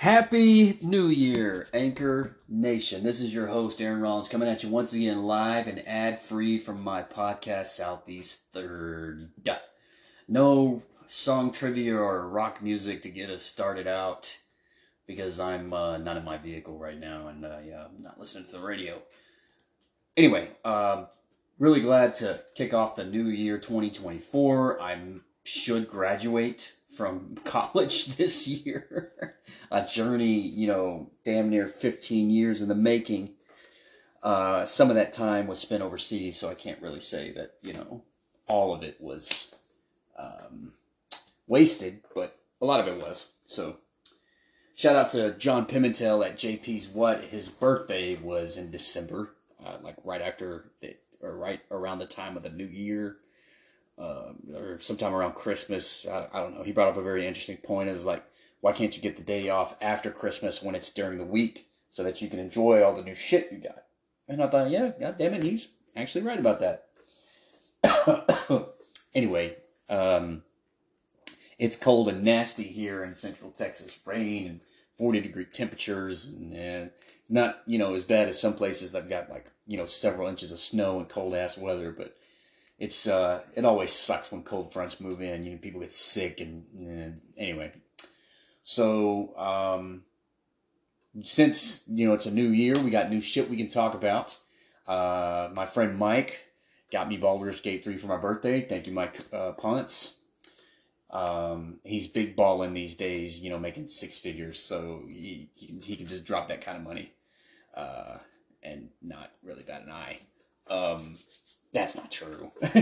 Happy New Year, Anchor Nation. This is your host, Aaron Rollins, coming at you once again live and ad free from my podcast, Southeast Third. No song trivia or rock music to get us started out because I'm uh, not in my vehicle right now and uh, yeah, I'm not listening to the radio. Anyway, um, really glad to kick off the new year 2024. I should graduate from college this year. a journey, you know, damn near 15 years in the making. Uh, some of that time was spent overseas, so I can't really say that, you know, all of it was um, wasted, but a lot of it was. So, shout out to John Pimentel at JP's What. His birthday was in December, uh, like right after, it, or right around the time of the new year uh, or sometime around Christmas. I, I, don't know. He brought up a very interesting point. Is like, why can't you get the day off after Christmas when it's during the week so that you can enjoy all the new shit you got? And I thought, yeah, god damn it, he's actually right about that. anyway, um, it's cold and nasty here in Central Texas. Rain and 40 degree temperatures, and uh, it's not you know as bad as some places that've got like you know several inches of snow and cold ass weather, but it's uh, it always sucks when cold fronts move in. You know, people get sick and, anyway. So um, since you know it's a new year, we got new shit we can talk about. Uh, my friend Mike got me Baldur's Gate three for my birthday. Thank you, Mike uh, Ponce. Um, he's big balling these days, you know, making six figures, so he, he, he can just drop that kind of money, uh, and not really bat an eye. Um, that's not true.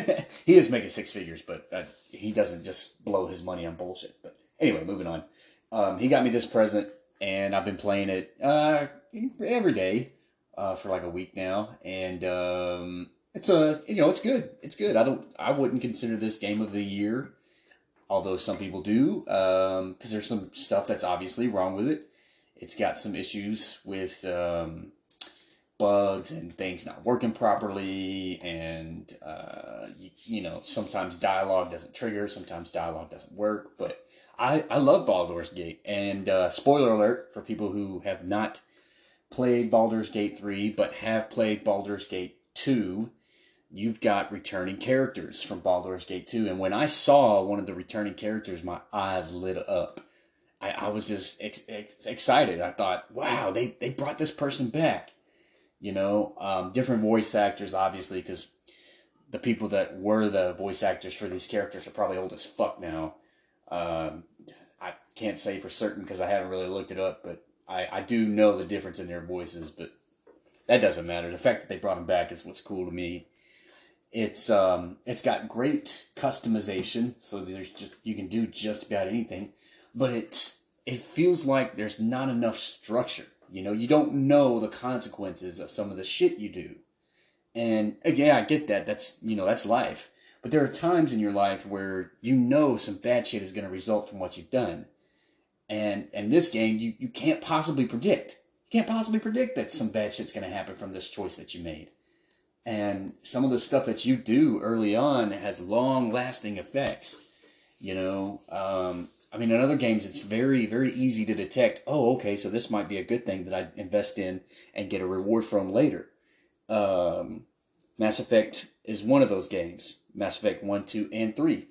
he is making six figures, but uh, he doesn't just blow his money on bullshit. But anyway, moving on. Um, he got me this present, and I've been playing it uh, every day uh, for like a week now, and um, it's a you know it's good. It's good. I don't. I wouldn't consider this game of the year, although some people do, because um, there's some stuff that's obviously wrong with it. It's got some issues with um, bugs and things not working properly and uh, you, you, know sometimes dialogue doesn't trigger sometimes dialogue doesn't work but i, I love baldur's gate and uh, spoiler alert for people who have not played baldur's gate 3 but have played baldur's gate 2 you've got returning characters from baldur's gate 2 and when i saw one of the returning characters my eyes lit up. I, I was just ex- ex- excited. I thought wow they, they brought this person back you know, um, different voice actors, obviously, because the people that were the voice actors for these characters are probably old as fuck now. Um, I can't say for certain because I haven't really looked it up, but I, I do know the difference in their voices, but that doesn't matter. The fact that they brought them back is what's cool to me. It's um it's got great customization, so there's just you can do just about anything, but it's it feels like there's not enough structure. You know, you don't know the consequences of some of the shit you do. And again, I get that. That's, you know, that's life. But there are times in your life where you know some bad shit is going to result from what you've done. And and this game, you, you can't possibly predict. You can't possibly predict that some bad shit's going to happen from this choice that you made. And some of the stuff that you do early on has long lasting effects. You know, um, I mean, in other games, it's very, very easy to detect. Oh, okay, so this might be a good thing that I invest in and get a reward from later. Um, Mass Effect is one of those games. Mass Effect one, two, and three.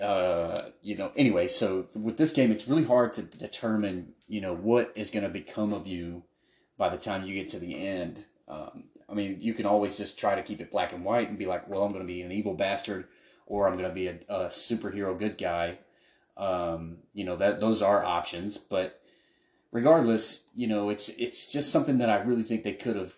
Uh, you know, anyway, so with this game, it's really hard to determine, you know, what is going to become of you by the time you get to the end. Um, I mean, you can always just try to keep it black and white and be like, well, I'm going to be an evil bastard or I'm going to be a, a superhero good guy um, you know that those are options, but regardless, you know it's it's just something that I really think they could have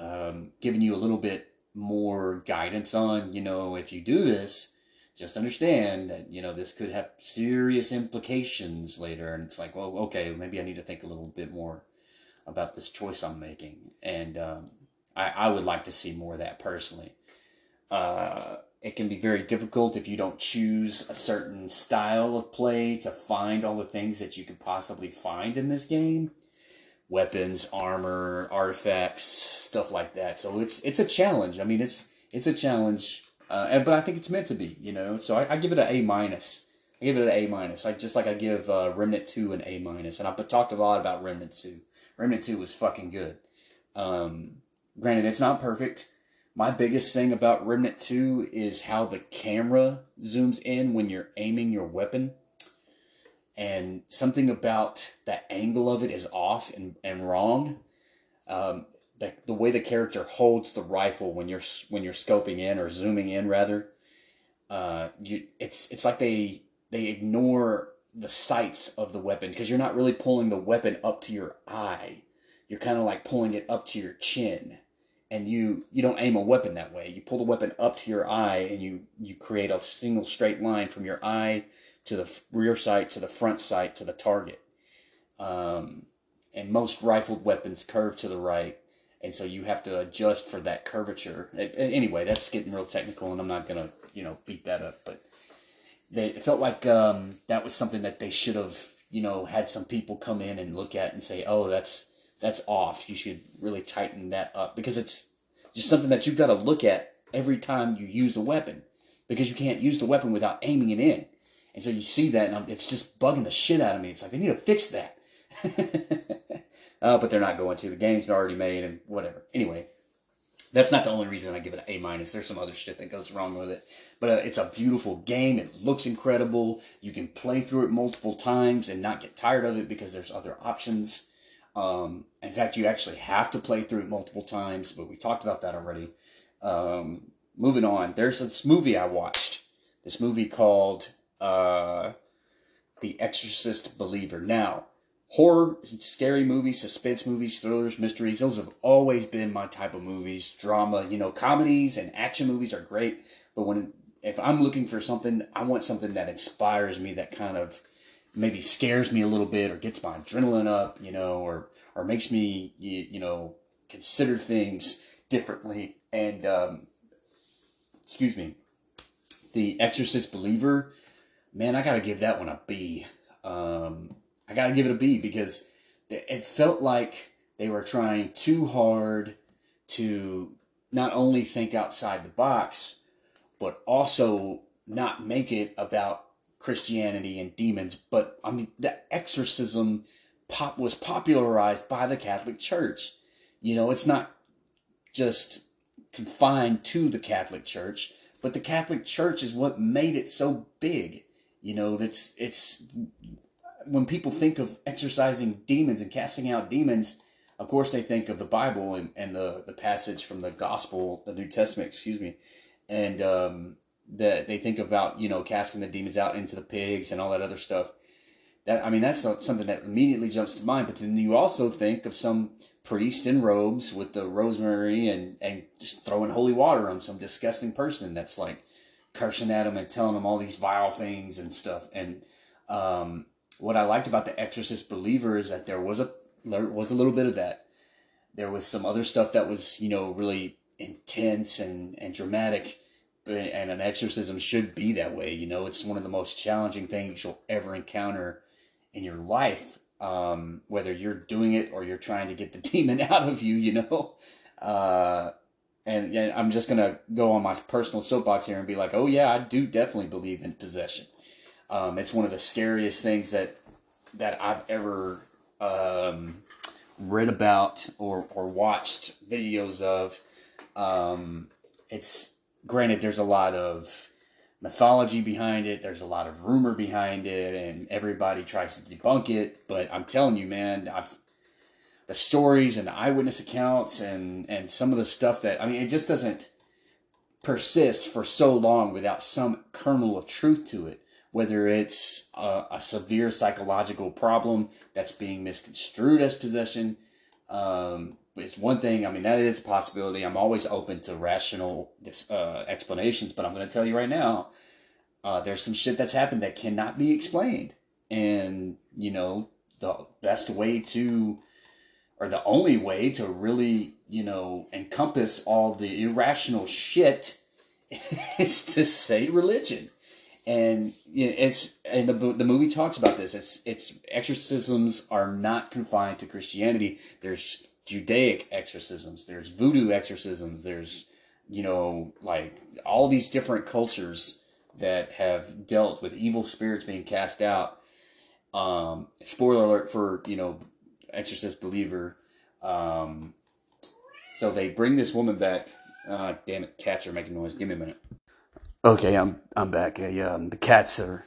um, given you a little bit more guidance on. You know, if you do this, just understand that you know this could have serious implications later. And it's like, well, okay, maybe I need to think a little bit more about this choice I'm making, and um, I, I would like to see more of that personally. Uh, it can be very difficult if you don't choose a certain style of play to find all the things that you could possibly find in this game weapons armor artifacts stuff like that so it's it's a challenge i mean it's it's a challenge uh, but i think it's meant to be you know so I, I give it an a minus I give it an A minus. Like just like I give uh, Remnant Two an A minus, and I've talked a lot about Remnant Two. Remnant Two was fucking good. Um, granted, it's not perfect. My biggest thing about Remnant Two is how the camera zooms in when you're aiming your weapon, and something about that angle of it is off and and wrong. Um, the, the way the character holds the rifle when you're when you're scoping in or zooming in rather uh, you it's it's like they they ignore the sights of the weapon because you're not really pulling the weapon up to your eye. You're kind of like pulling it up to your chin and you you don't aim a weapon that way you pull the weapon up to your eye and you you create a single straight line from your eye to the rear sight to the front sight to the target um, and most rifled weapons curve to the right and so you have to adjust for that curvature. Anyway, that's getting real technical, and I'm not gonna you know beat that up, but they it felt like um, that was something that they should have you know had some people come in and look at and say, oh, that's that's off. You should really tighten that up because it's just something that you've got to look at every time you use a weapon because you can't use the weapon without aiming it in. And so you see that, and I'm, it's just bugging the shit out of me. It's like they need to fix that. Uh, but they're not going to. The game's already made and whatever. Anyway, that's not the only reason I give it an A minus. There's some other shit that goes wrong with it, but uh, it's a beautiful game. It looks incredible. You can play through it multiple times and not get tired of it because there's other options. Um, in fact, you actually have to play through it multiple times, but we talked about that already. Um, moving on, there's this movie I watched. This movie called uh, The Exorcist Believer. Now, horror, scary movies, suspense movies, thrillers, mysteries. Those have always been my type of movies. Drama, you know, comedies and action movies are great, but when if I'm looking for something, I want something that inspires me, that kind of maybe scares me a little bit or gets my adrenaline up, you know, or or makes me you, you know consider things differently. And um, excuse me, The Exorcist Believer, man, I got to give that one a B. Um, I got to give it a B because it felt like they were trying too hard to not only think outside the box, but also not make it about Christianity and demons. But I mean, the exorcism pop was popularized by the Catholic Church. You know, it's not just confined to the Catholic Church, but the Catholic Church is what made it so big. You know, that's it's when people think of exorcising demons and casting out demons, of course they think of the Bible and, and the, the passage from the Gospel, the New Testament, excuse me, and um, that they think about you know casting the demons out into the pigs and all that other stuff. That I mean that's something that immediately jumps to mind. But then you also think of some priest in robes with the rosemary and and just throwing holy water on some disgusting person that's like cursing at them and telling them all these vile things and stuff. And um, what I liked about the Exorcist Believer is that there was a there was a little bit of that. There was some other stuff that was you know really intense and and dramatic, and an exorcism should be that way. You know, it's one of the most challenging things you'll ever encounter in your life. Um, whether you're doing it or you're trying to get the demon out of you, you know. Uh, and, and I'm just gonna go on my personal soapbox here and be like, oh yeah, I do definitely believe in possession. Um, it's one of the scariest things that that I've ever um, read about or or watched videos of. Um, it's granted there's a lot of mythology behind it. There's a lot of rumor behind it, and everybody tries to debunk it. But I'm telling you, man, I've the stories and the eyewitness accounts and and some of the stuff that I mean, it just doesn't persist for so long without some kernel of truth to it whether it's a, a, severe psychological problem that's being misconstrued as possession. Um, it's one thing. I mean, that is a possibility. I'm always open to rational uh, explanations, but I'm going to tell you right now, uh, there's some shit that's happened that cannot be explained, and you know, the best way to, or the only way to really, you know, encompass all the irrational shit is to say religion and it's and the the movie talks about this. It's it's exorcisms are not confined to Christianity. There's Judaic exorcisms. There's voodoo exorcisms. There's you know like all these different cultures that have dealt with evil spirits being cast out. Um, spoiler alert for you know, Exorcist believer. Um, so they bring this woman back. Uh, damn it, cats are making noise. Give me a minute. Okay, I'm I'm back. Uh, um, the cats are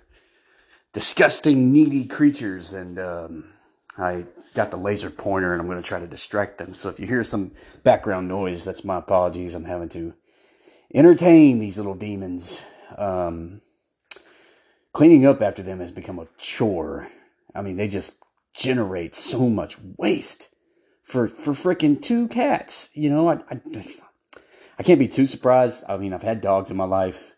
disgusting, needy creatures, and um, I got the laser pointer, and I'm going to try to distract them. So if you hear some background noise, that's my apologies. I'm having to entertain these little demons. Um, cleaning up after them has become a chore. I mean, they just generate so much waste for for freaking two cats. You know, I, I I can't be too surprised. I mean, I've had dogs in my life,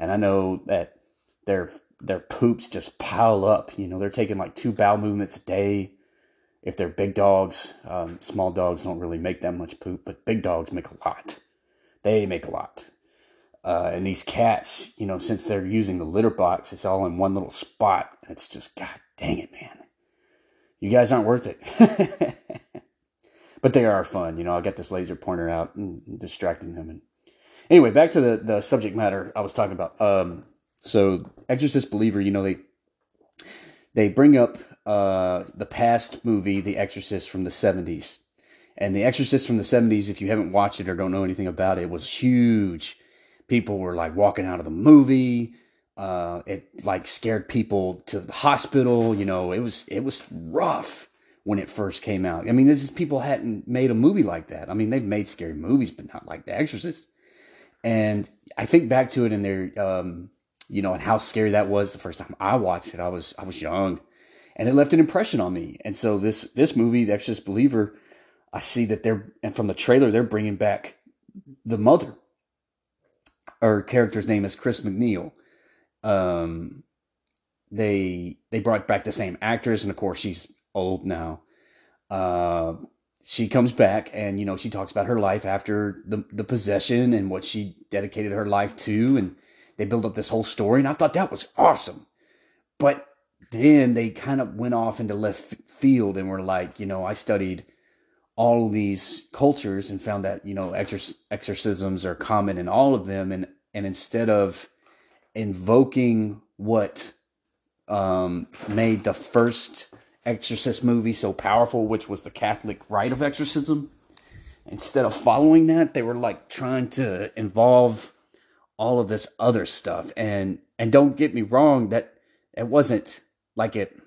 and I know that their their poops just pile up. You know, they're taking like two bowel movements a day. If they're big dogs, um, small dogs don't really make that much poop, but big dogs make a lot. They make a lot. Uh, and these cats, you know, since they're using the litter box, it's all in one little spot. It's just, God dang it, man. You guys aren't worth it. but they are fun. You know, I got this laser pointer out and distracting them. And anyway, back to the, the subject matter I was talking about. Um, so Exorcist Believer, you know, they they bring up uh, the past movie, The Exorcist from the 70s. And The Exorcist from the 70s, if you haven't watched it or don't know anything about it, was huge people were like walking out of the movie. Uh, it like scared people to the hospital. You know, it was it was rough when it first came out. I mean, this is people hadn't made a movie like that. I mean, they've made scary movies, but not like The Exorcist. And I think back to it in their, um, you know, and how scary that was the first time I watched it. I was I was young, and it left an impression on me. And so this this movie, The Exorcist Believer, I see that they're and from the trailer they're bringing back the mother her character's name is Chris MacNeil. Um, they they brought back the same actress, and of course she's old now. Uh, she comes back, and you know she talks about her life after the the possession and what she dedicated her life to, and they build up this whole story, and I thought that was awesome. But then they kind of went off into left field and were like, you know, I studied all these cultures and found that you know exorc- exorcisms are common in all of them and and instead of invoking what um, made the first exorcist movie so powerful which was the catholic rite of exorcism instead of following that they were like trying to involve all of this other stuff and and don't get me wrong that it wasn't like it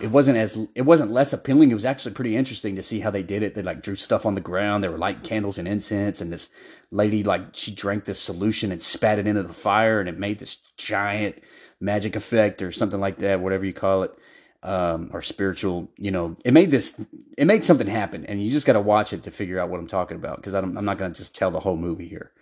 it wasn't as it wasn't less appealing. It was actually pretty interesting to see how they did it. They like drew stuff on the ground. They were lighting candles and incense, and this lady like she drank this solution and spat it into the fire, and it made this giant magic effect or something like that, whatever you call it, um, or spiritual. You know, it made this it made something happen, and you just got to watch it to figure out what I'm talking about because I'm not going to just tell the whole movie here.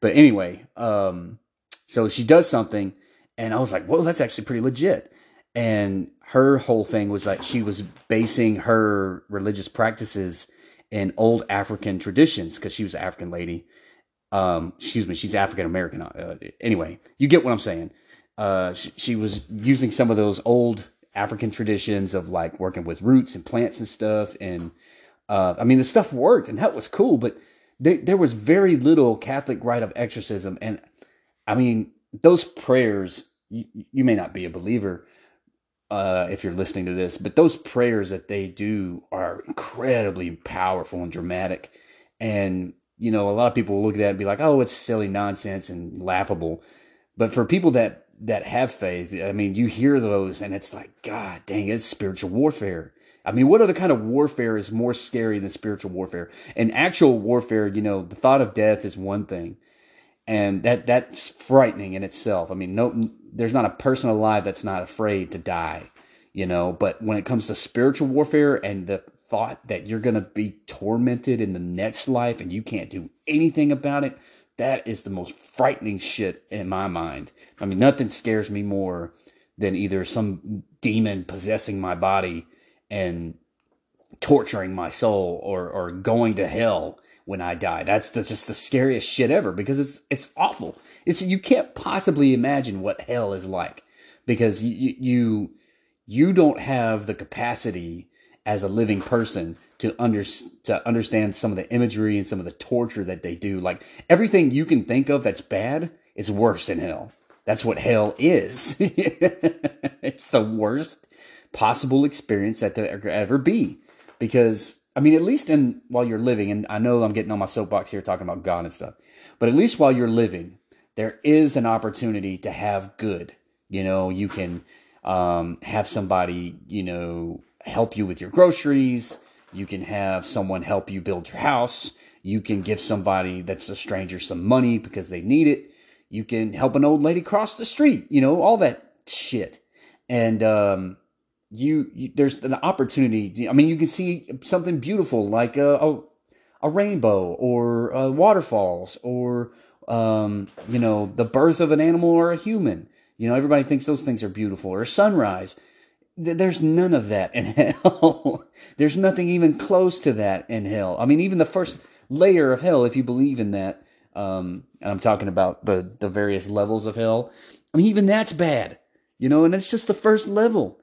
But anyway, um, so she does something, and I was like, well, that's actually pretty legit and her whole thing was like she was basing her religious practices in old African traditions because she was an African lady. Um, excuse me, she's African American. Uh, anyway, you get what I'm saying. Uh, she, she, was using some of those old African traditions of like working with roots and plants and stuff. And uh, I mean, the stuff worked and that was cool, but there, there was very little Catholic rite of exorcism. And I mean, those prayers, you, you may not be a believer, uh, if you're listening to this, but those prayers that they do are incredibly powerful and dramatic. And, you know, a lot of people look at that and be like, oh, it's silly nonsense and laughable. But for people that, that have faith, I mean, you hear those and it's like, God dang, it's spiritual warfare. I mean, what other kind of warfare is more scary than spiritual warfare? And actual warfare, you know, the thought of death is one thing, and that that's frightening in itself. I mean, no, there's not a person alive that's not afraid to die, you know. But when it comes to spiritual warfare and the thought that you're going to be tormented in the next life and you can't do anything about it, that is the most frightening shit in my mind. I mean, nothing scares me more than either some demon possessing my body and torturing my soul or or going to hell when I die. That's, that's just the scariest shit ever because it's it's awful. It's you can't possibly imagine what hell is like because you you you don't have the capacity as a living person to under to understand some of the imagery and some of the torture that they do. Like everything you can think of that's bad is worse than hell. That's what hell is. it's the worst possible experience that there could ever be. Because, I mean, at least in while you're living, and I know I'm getting on my soapbox here talking about God and stuff, but at least while you're living, there is an opportunity to have good. You know, you can um, have somebody, you know, help you with your groceries. You can have someone help you build your house. You can give somebody that's a stranger some money because they need it. You can help an old lady cross the street, you know, all that shit. And um, you, you, there's an opportunity. I mean, you can see something beautiful like a, a, a rainbow or uh, waterfalls or um, you know the birth of an animal or a human. You know, everybody thinks those things are beautiful or sunrise. There's none of that in hell. There's nothing even close to that in hell. I mean, even the first layer of hell, if you believe in that, um, and I'm talking about the the various levels of hell. I mean, even that's bad, you know, and it's just the first level.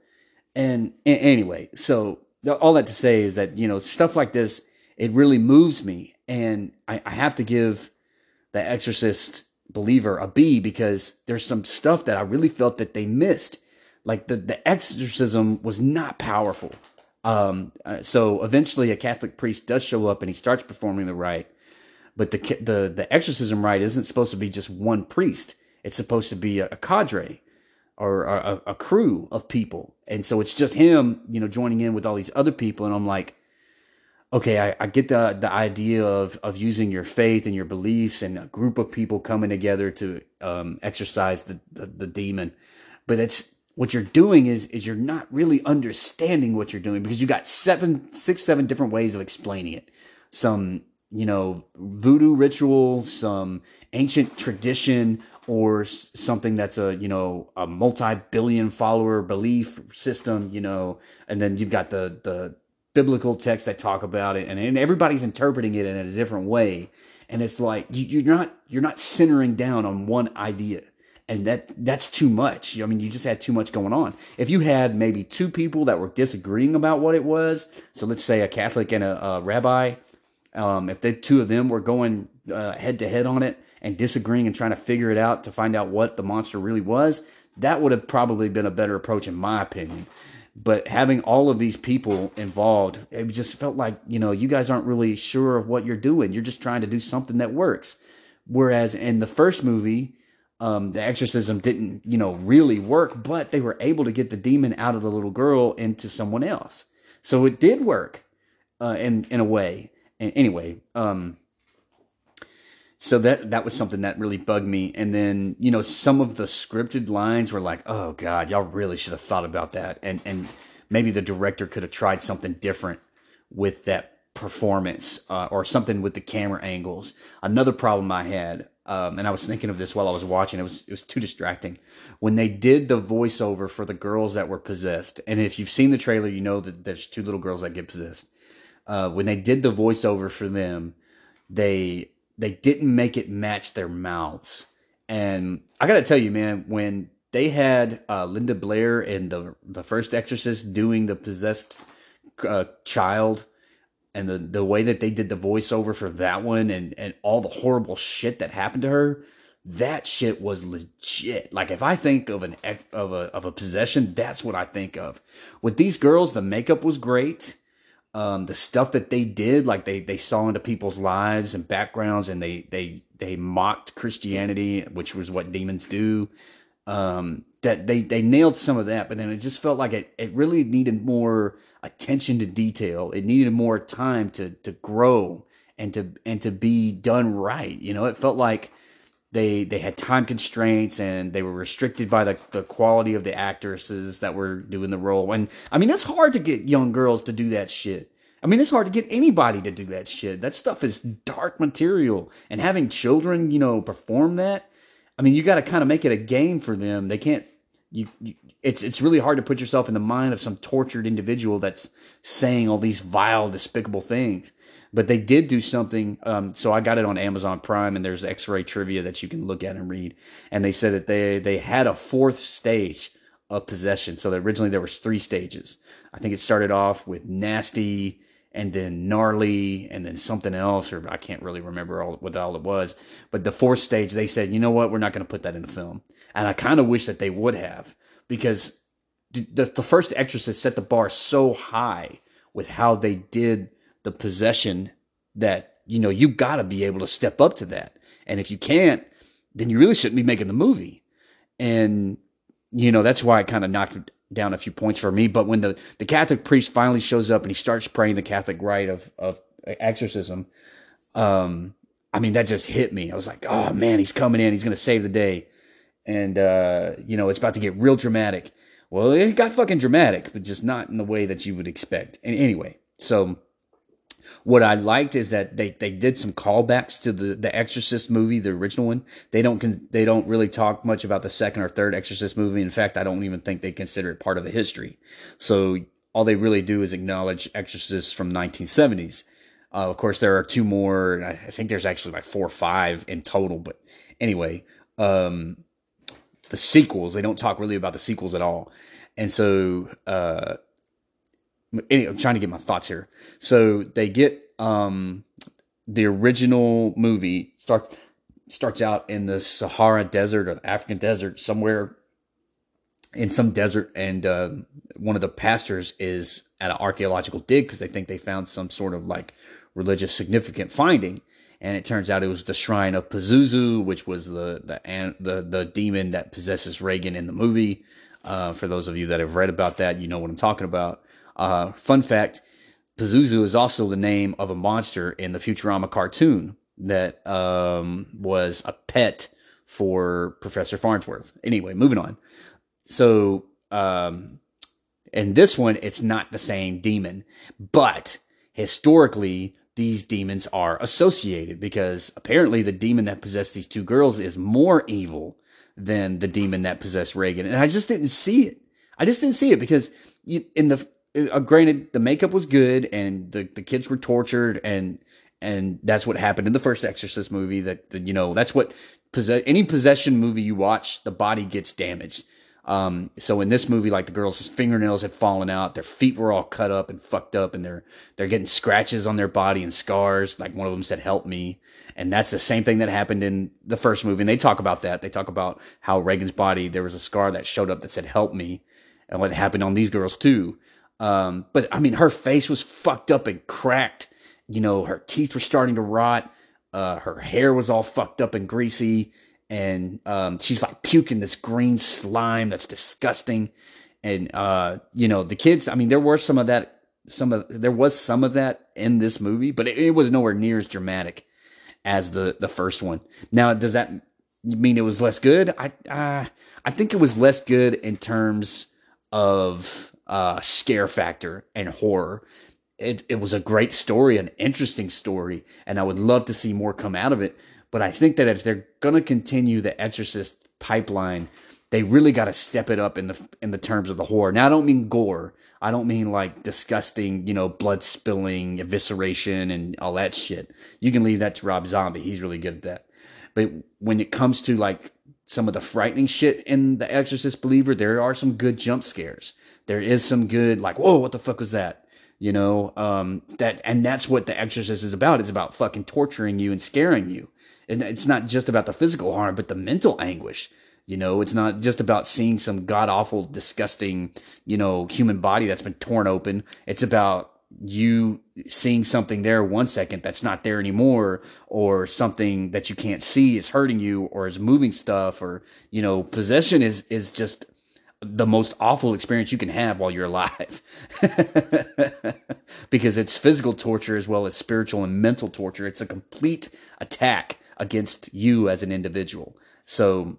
And, and anyway, so all that to say is that you know stuff like this, it really moves me, and I, I have to give the Exorcist believer a B because there's some stuff that I really felt that they missed. Like the the exorcism was not powerful. Um, uh, so eventually, a Catholic priest does show up and he starts performing the rite. But the the the exorcism rite isn't supposed to be just one priest. It's supposed to be a, a cadre or a, a, crew of people, and so it's just him, you know, joining in with all these other people. And I'm like, okay, I, I get the the idea of of using your faith and your beliefs and a group of people coming together to um, exercise the, the the demon, but it's what you're doing is is you're not really understanding what you're doing because you got seven six seven different ways of explaining it. Some you know voodoo ritual some ancient tradition or something that's a you know a multi-billion follower belief system you know and then you've got the the biblical texts that talk about it and, and everybody's interpreting it in a different way. And it's like you, you're not you're not centering down on one idea and that that's too much. I mean, you just had too much going on. If you had maybe two people that were disagreeing about what it was, so let's say a Catholic and a, a rabbi, um, if the two of them were going uh, head to head on it and disagreeing and trying to figure it out to find out what the monster really was, that would have probably been a better approach, in my opinion. But having all of these people involved, it just felt like you know you guys aren't really sure of what you're doing. You're just trying to do something that works. Whereas in the first movie, um, the exorcism didn't, you know, really work, but they were able to get the demon out of the little girl into someone else. So it did work uh, in in a way. And anyway, um, so that that was something that really bugged me. And then you know, some of the scripted lines were like, "Oh God, y'all really should have thought about that." And and maybe the director could have tried something different with that performance uh, or something with the camera angles. Another problem I had um, and I was thinking of this while I was watching. It was it was too distracting when they did the voiceover for the girls that were possessed. And if you've seen the trailer, you know that there's two little girls that get possessed. Uh, when they did the voiceover for them, they they didn't make it match their mouths. And I got to tell you, man, when they had uh, Linda Blair in the the first Exorcist doing the possessed uh, child and the the way that they did the voiceover for that one and and all the horrible shit that happened to her that shit was legit. Like if i think of an of a of a possession that's what i think of. With these girls the makeup was great. Um, the stuff that they did like they they saw into people's lives and backgrounds and they they they mocked christianity which was what demons do. Um, that they they nailed some of that, but then it just felt like it, it really needed more attention to detail. It needed more time to to grow and to and to be done right. You know, it felt like they they had time constraints and they were restricted by the, the quality of the actresses that were doing the role. And I mean, it's hard to get young girls to do that shit. I mean, it's hard to get anybody to do that shit. That stuff is dark material. And having children, you know, perform that, I mean, you got to kind of make it a game for them. They can't. You, you, it's it's really hard to put yourself in the mind of some tortured individual that's saying all these vile, despicable things. But they did do something. Um, so I got it on Amazon Prime, and there's X-ray trivia that you can look at and read. And they said that they they had a fourth stage of possession. So that originally there was three stages. I think it started off with nasty and then gnarly and then something else or i can't really remember all what all it was. But the fourth stage they said you know what? We're not going to put that in the film. And i kind of wish that they would have because the, the first exorcist set the bar so high with how they did the possession that you know you got to be able to step up to that. And if you can't then you really shouldn't be making the movie. And you know that's why i kind of knocked down a few points for me. But when the, the Catholic priest finally shows up and he starts praying the Catholic rite of, of exorcism, um, I mean, that just hit me. I was like, oh man, he's coming in. He's going to save the day. And, uh, you know, it's about to get real dramatic. Well, it got fucking dramatic, but just not in the way that you would expect. And anyway, so what I liked is that they, they did some callbacks to the, the Exorcist movie, the original one. They don't they don't really talk much about the second or third Exorcist movie. In fact, I don't even think they consider it part of the history. So all they really do is acknowledge Exorcists from 1970s. Uh, of course, there are two more. I think there's actually like four or five in total. But anyway, um, the sequels they don't talk really about the sequels at all. And so uh, anyway, I'm trying to get my thoughts here. So they get um, the original movie start starts out in the Sahara Desert or the African desert somewhere in some desert, and uh, one of the pastors is at an archaeological dig because they think they found some sort of like religious significant finding. And it turns out it was the shrine of Pazuzu, which was the the the, the demon that possesses Reagan in the movie. Uh, for those of you that have read about that, you know what I'm talking about. Uh, fun fact Pazuzu is also the name of a monster in the Futurama cartoon that um, was a pet for Professor Farnsworth. Anyway, moving on. So, um, in this one, it's not the same demon, but historically, these demons are associated because apparently the demon that possessed these two girls is more evil than the demon that possessed Reagan. And I just didn't see it. I just didn't see it because in the uh, granted, the makeup was good and the, the kids were tortured and and that's what happened in the first Exorcist movie. That, that you know that's what possess any possession movie you watch, the body gets damaged. Um, so in this movie, like the girls' fingernails had fallen out, their feet were all cut up and fucked up, and they're they're getting scratches on their body and scars. Like one of them said, "Help me," and that's the same thing that happened in the first movie. And they talk about that. They talk about how Reagan's body there was a scar that showed up that said, "Help me," and what happened on these girls too. Um, but I mean, her face was fucked up and cracked. You know, her teeth were starting to rot. Uh, her hair was all fucked up and greasy. And um, she's like puking this green slime that's disgusting. And, uh, you know, the kids, I mean, there were some of that, some of, there was some of that in this movie, but it, it was nowhere near as dramatic as the, the first one. Now, does that mean it was less good? I, uh, I think it was less good in terms of, uh, scare factor and horror. It, it was a great story, an interesting story, and I would love to see more come out of it. But I think that if they're going to continue the Exorcist pipeline, they really got to step it up in the in the terms of the horror. Now I don't mean gore. I don't mean like disgusting, you know, blood spilling, evisceration, and all that shit. You can leave that to Rob Zombie. He's really good at that. But when it comes to like some of the frightening shit in The Exorcist Believer, there are some good jump scares there is some good like whoa what the fuck was that? You know um that and that's what the exorcist is about. It's about fucking torturing you and scaring you. And it's not just about the physical harm but the mental anguish. You know it's not just about seeing some god awful disgusting you know human body that's been torn open. It's about you seeing something there one second that's not there anymore or something that you can't see is hurting you or is moving stuff or you know possession is is just the most awful experience you can have while you're alive. Because it's physical torture as well as spiritual and mental torture. It's a complete attack against you as an individual. So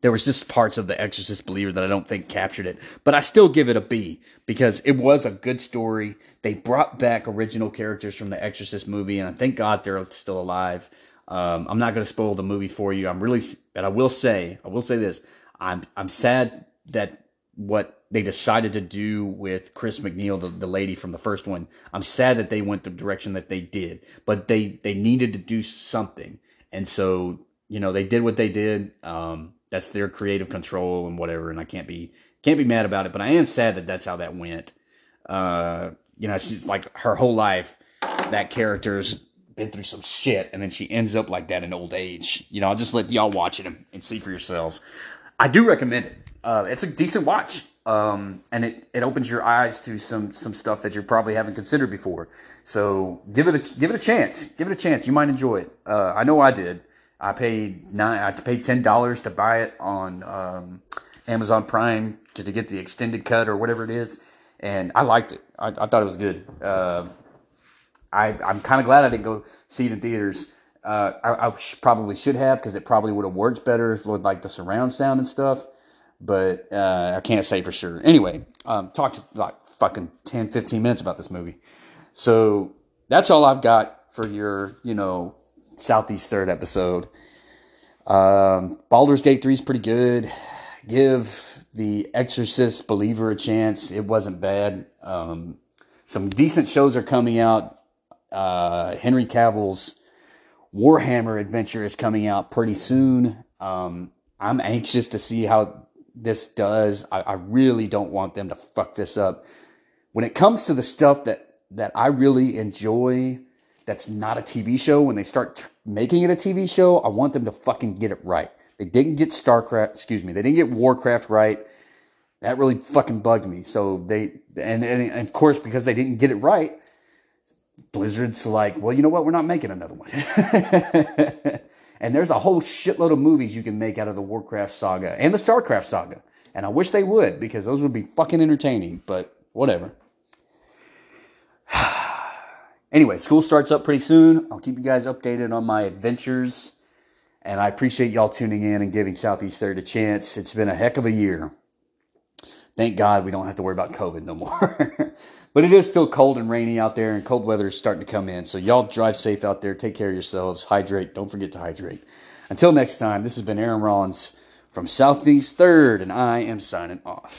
there was just parts of the exorcist believer that i don't think captured it but i still give it a b because it was a good story. They brought back original characters from the exorcist movie and i thank god they're still alive. Um, i'm not going to spoil the movie for you. I'm really but i will say i will say this. I'm i'm sad that what they decided to do with Chris MacNeil, the, the lady from the first one. I'm sad that they went the direction that they did, but they they needed to do something, and so you know they did what they did. Um, that's their creative control and whatever, and I can't be can't be mad about it. But I am sad that that's how that went. Uh, you know, she's like her whole life, that character's been through some shit, and then she ends up like that in old age. You know, I'll just let y'all watch it and, and see for yourselves. I do recommend it. Uh, it's a decent watch. Um, and it, it opens your eyes to some some stuff that you probably haven't considered before. So give it a give it a chance. Give it a chance. You might enjoy it. Uh, I know I did. I paid nine. I paid ten dollars to buy it on um, Amazon Prime to, to, get the extended cut or whatever it is, and I liked it. I, I thought it was good. Uh, I I'm kind of glad I didn't go see it in theaters. Uh, I, I probably should have because it probably would have worked better with like the surround sound and stuff but uh, I can't say for sure. Anyway, um, talked like fucking 10, 15 minutes about this movie. So that's all I've got for your, you know, Southeast Third episode. Um, Baldur's Gate 3 is pretty good. Give The Exorcist Believer a chance. It wasn't bad. Um, some decent shows are coming out. Uh, Henry Cavill's Warhammer adventure is coming out pretty soon. Um, I'm anxious to see how this does. I, I really don't want them to fuck this up. When it comes to the stuff that that I really enjoy, that's not a TV show. When they start t- making it a TV show, I want them to fucking get it right. They didn't get StarCraft, excuse me, they didn't get Warcraft right. That really fucking bugged me. So they, and, and, and of course, because they didn't get it right, Blizzard's like, well, you know what? We're not making another one. And there's a whole shitload of movies you can make out of the Warcraft saga and the StarCraft saga. And I wish they would because those would be fucking entertaining, but whatever. anyway, school starts up pretty soon. I'll keep you guys updated on my adventures. And I appreciate y'all tuning in and giving Southeast Third a chance. It's been a heck of a year. Thank God we don't have to worry about COVID no more. But it is still cold and rainy out there, and cold weather is starting to come in. So y'all drive safe out there. Take care of yourselves. Hydrate. Don't forget to hydrate. Until next time, this has been Aaron Rollins from Southeast Third, and I am signing off.